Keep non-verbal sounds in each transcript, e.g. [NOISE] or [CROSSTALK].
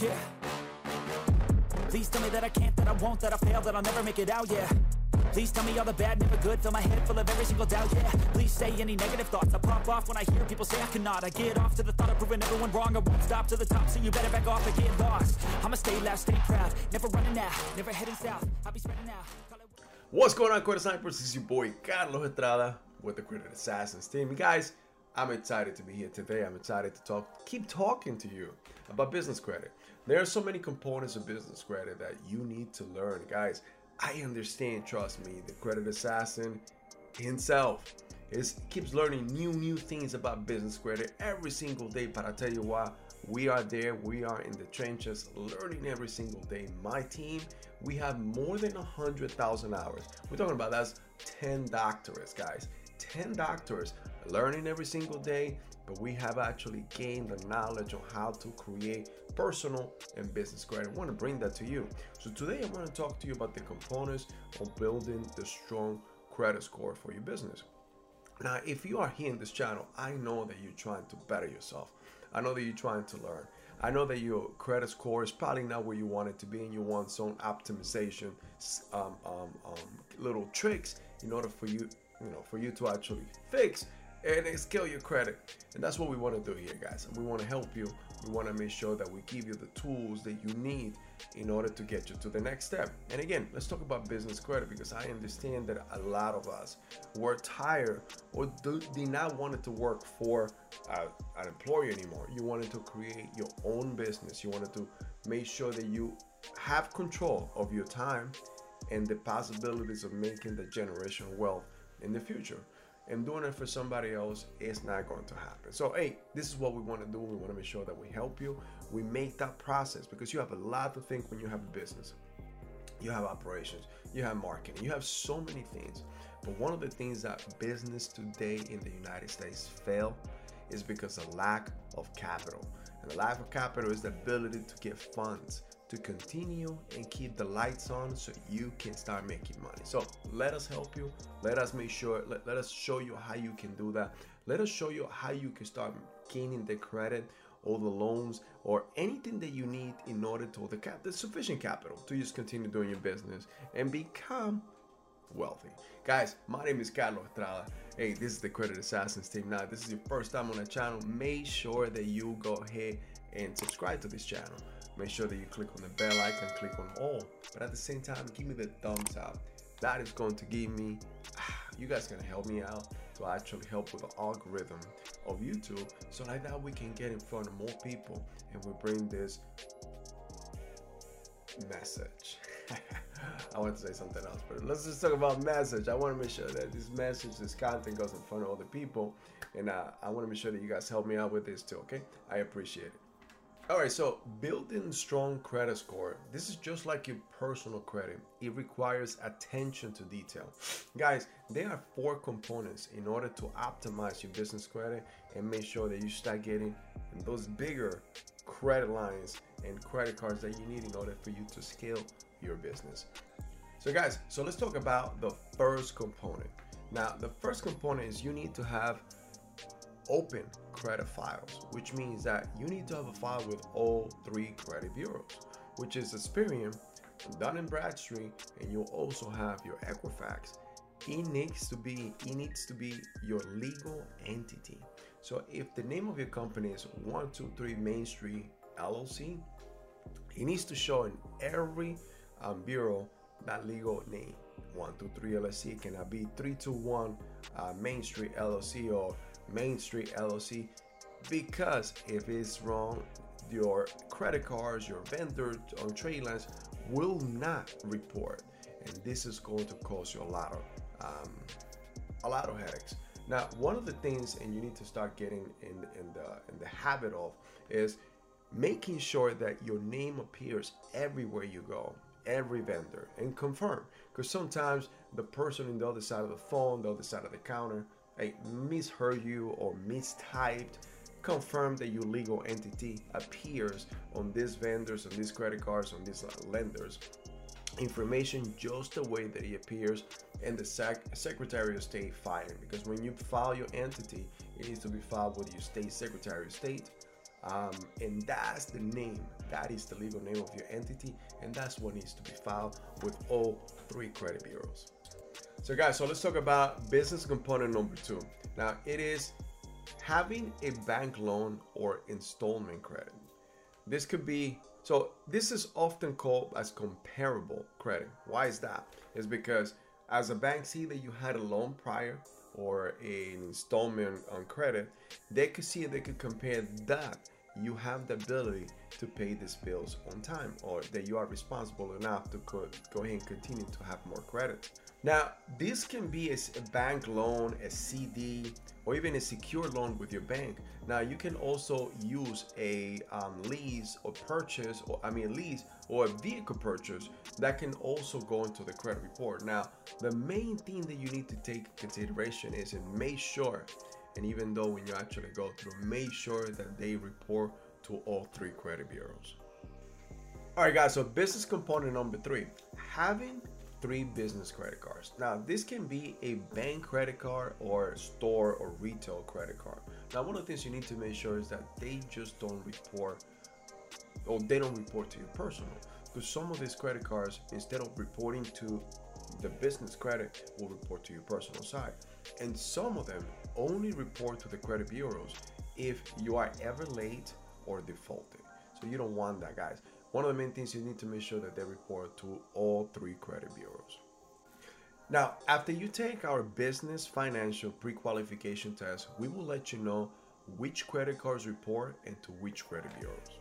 Yeah. Please tell me that I can't, that I won't, that I fail, that I'll never make it out, yeah. Please tell me all the bad, never good, fill my head full of every single doubt, yeah. Please say any negative thoughts, I pop off when I hear people say I cannot. I get off to the thought of proving everyone wrong, I won't stop to the top, so you better back off and get lost. I'ma stay loud, stay proud, never running out, never heading south, I'll be spreading out. What's going on, Credit Snipers? Is your boy Carlos Estrada with the Credit Assassins team. Guys, I'm excited to be here today. I'm excited to talk, keep talking to you about business credit. There are so many components of business credit that you need to learn, guys. I understand, trust me, the Credit Assassin himself is keeps learning new new things about business credit every single day. But I tell you what, we are there. We are in the trenches, learning every single day. My team, we have more than a hundred thousand hours. We're talking about that's 10 doctorates, guys. 10 doctors learning every single day, but we have actually gained the knowledge on how to create personal and business credit. I want to bring that to you. So today I want to talk to you about the components of building the strong credit score for your business. Now, if you are here in this channel, I know that you're trying to better yourself. I know that you're trying to learn. I know that your credit score is probably not where you want it to be, and you want some optimization, um, um, um, little tricks in order for you, you know, for you to actually fix and scale your credit. And that's what we want to do here, guys. We want to help you. We want to make sure that we give you the tools that you need in order to get you to the next step. And again, let's talk about business credit because I understand that a lot of us were tired or did not want to work for uh, an employer anymore. You wanted to create your own business. You wanted to make sure that you have control of your time and the possibilities of making the generational wealth in the future and doing it for somebody else is not going to happen. So, hey, this is what we want to do. We want to make sure that we help you. We make that process because you have a lot to think when you have a business. You have operations, you have marketing, you have so many things. But one of the things that business today in the United States fail is because of lack of capital. And the lack of capital is the ability to get funds to continue and keep the lights on so you can start making money. So let us help you. Let us make sure, let, let us show you how you can do that. Let us show you how you can start gaining the credit or the loans or anything that you need in order to the cap the sufficient capital to just continue doing your business and become wealthy. Guys, my name is Carlos Estrada. Hey, this is the Credit Assassins team. Now, this is your first time on the channel. Make sure that you go ahead and subscribe to this channel. Make sure that you click on the bell icon, click on all. But at the same time, give me the thumbs up. That is going to give me, [SIGHS] you guys gonna help me out to actually help with the algorithm of YouTube. So like that we can get in front of more people and we bring this message. [LAUGHS] I want to say something else, but let's just talk about message. I want to make sure that this message, this content goes in front of other people. And uh, I want to make sure that you guys help me out with this too, okay? I appreciate it. All right, so building strong credit score. This is just like your personal credit. It requires attention to detail. Guys, there are four components in order to optimize your business credit and make sure that you start getting those bigger credit lines and credit cards that you need in order for you to scale your business. So guys, so let's talk about the first component. Now, the first component is you need to have open credit files, which means that you need to have a file with all three credit bureaus, which is Experian, Dun and Bradstreet, and you also have your Equifax. It needs to be it needs to be your legal entity. So if the name of your company is 123 Main Street LLC, it needs to show in every um, bureau that legal name. 123 LLC cannot be 321 uh, Main Street LLC or Main Street LLC because if it's wrong, your credit cards, your vendor on trade lines will not report, and this is going to cause you a lot of um, a lot of headaches. Now, one of the things, and you need to start getting in in the in the habit of is making sure that your name appears everywhere you go every vendor and confirm because sometimes the person in the other side of the phone the other side of the counter hey, misheard you or mistyped confirm that your legal entity appears on these vendors on these credit cards on these lenders information just the way that it appears in the Sec- Secretary of State filing because when you file your entity it needs to be filed with your state Secretary of State um, and that's the name that is the legal name of your entity, and that's what needs to be filed with all three credit bureaus. So, guys, so let's talk about business component number two. Now, it is having a bank loan or installment credit. This could be so this is often called as comparable credit. Why is that? Is because as a bank see that you had a loan prior or an installment on credit, they could see they could compare that you have the ability to pay these bills on time or that you are responsible enough to go, go ahead and continue to have more credit. Now, this can be a, bank loan, a CD, or even a secure loan with your bank. Now, you can also use a um, lease or purchase, or I mean, lease or a vehicle purchase that can also go into the credit report. Now, the main thing that you need to take consideration is and make sure and even though when you actually go through, make sure that they report to all three credit bureaus. All right, guys, so business component number three having three business credit cards. Now, this can be a bank credit card or store or retail credit card. Now, one of the things you need to make sure is that they just don't report or they don't report to you personal. Because some of these credit cards, instead of reporting to the business credit, will report to your personal side. And some of them only report to the credit bureaus if you are ever late or defaulted. So you don't want that, guys. One of the main things you need to make sure that they report to all three credit bureaus. Now, after you take our business financial pre-qualification test, we will let you know which credit cards report and to which credit bureaus.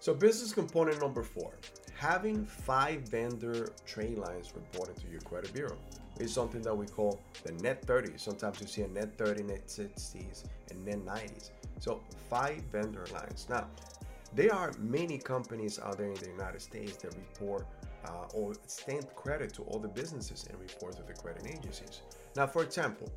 So business component number four, having five vendor trade lines reported to your credit bureau is something that we call the net 30s. Sometimes you see a net 30, net 60s, and net 90s. So five vendor lines. Now, there are many companies out there in the United States that report uh, or extend credit to all the businesses and report to the credit agencies. Now, for example,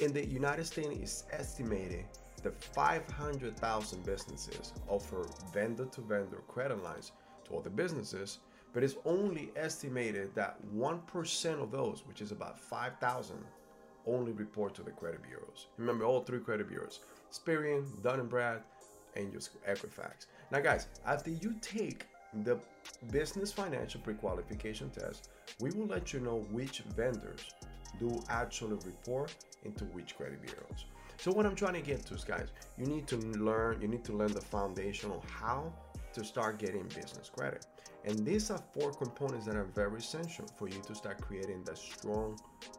in the United States, it's estimated that 500,000 businesses offer vendor to vendor credit lines to all the businesses but it's only estimated that 1% of those, which is about 5,000, only report to the credit bureaus. Remember, all three credit bureaus Experian, Dun & Brad, and just Equifax. Now, guys, after you take the business financial pre-qualification test, we will let you know which vendors do actually report into which credit bureaus. So what I'm trying to get to is, guys, you need to learn, you need to learn the foundation of how to start getting business credit. And these are four components that are very essential for you to start creating that strong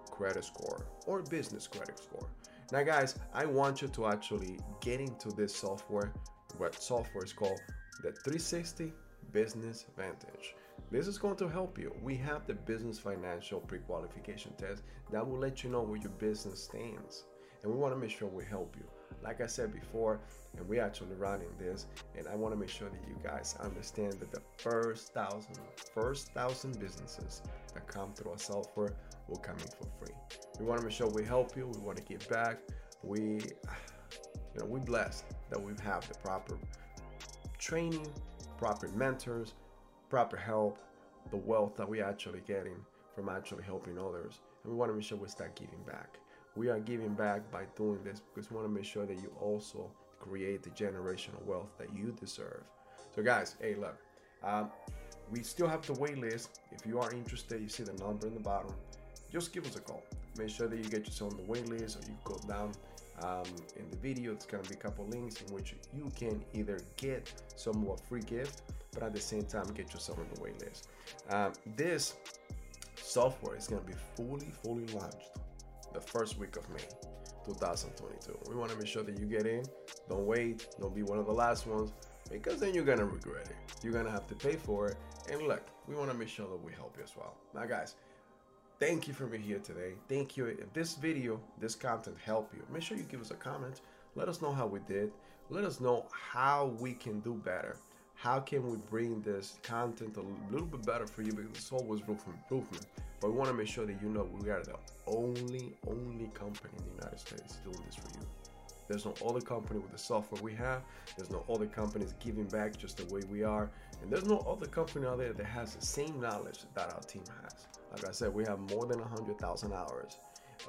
credit score or business credit score. Now, guys, I want you to actually get into this software. What software is called the 360 Business Vantage. This is going to help you. We have the business financial pre-qualification test that will let you know where your business stands. And we want to make sure we help you. Like I said before, and we're actually running this and i want to make sure that you guys understand that the first thousand first thousand businesses that come through our software will come in for free. We want to make sure we help you we want to give back we you know we're blessed that we have the proper training proper mentors proper help the wealth that we're actually getting from actually helping others and we want to make sure we start giving back we are giving back by doing this because we want to make sure that you also create the generational wealth that you deserve. So, guys, hey, look, um, we still have the wait list. If you are interested, you see the number in the bottom. Just give us a call. Make sure that you get yourself on the wait list, or you go down um, in the video. It's gonna be a couple links in which you can either get some free gift, but at the same time get yourself on the wait list. Um, this software is gonna be fully, fully launched the first week of May. 2022. We want to make sure that you get in. Don't wait. Don't be one of the last ones because then you're going to regret it. You're going to have to pay for it. And look, we want to make sure that we help you as well. Now, guys, thank you for being here today. Thank you. If this video, this content helped you, make sure you give us a comment. Let us know how we did. Let us know how we can do better. How can we bring this content a little bit better for you because it's always room for improvement. But we want to make sure that you know we are the only, only company in the United States doing this for you. There's no other company with the software we have. There's no other companies giving back just the way we are. And there's no other company out there that has the same knowledge that our team has. Like I said, we have more than 100,000 hours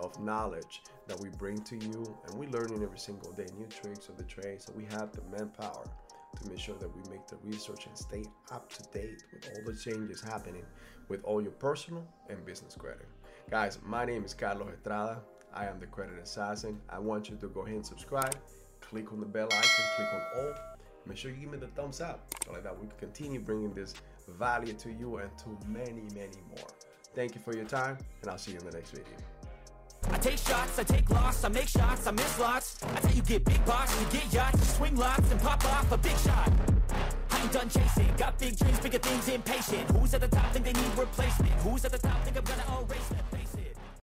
of knowledge that we bring to you. And we're learning every single day new tricks of the trade. So we have the manpower to make sure that we make the research and stay up to date with all the changes happening with all your personal and business credit. Guys, my name is Carlos Estrada. I am the Credit Assassin. I want you to go ahead and subscribe, click on the bell icon, click on all. Make sure you give me the thumbs up so like that we can continue bringing this value to you and to many, many more. Thank you for your time, and I'll see you in the next video. I take shots, I take loss, I make shots, I miss lots. I tell you get big box, you get yachts, you swing lots and pop off a big shot. I ain't done chasing, got big dreams, bigger things, impatient. Who's at the top think they need replacement? Who's at the top think I'm gonna erase them?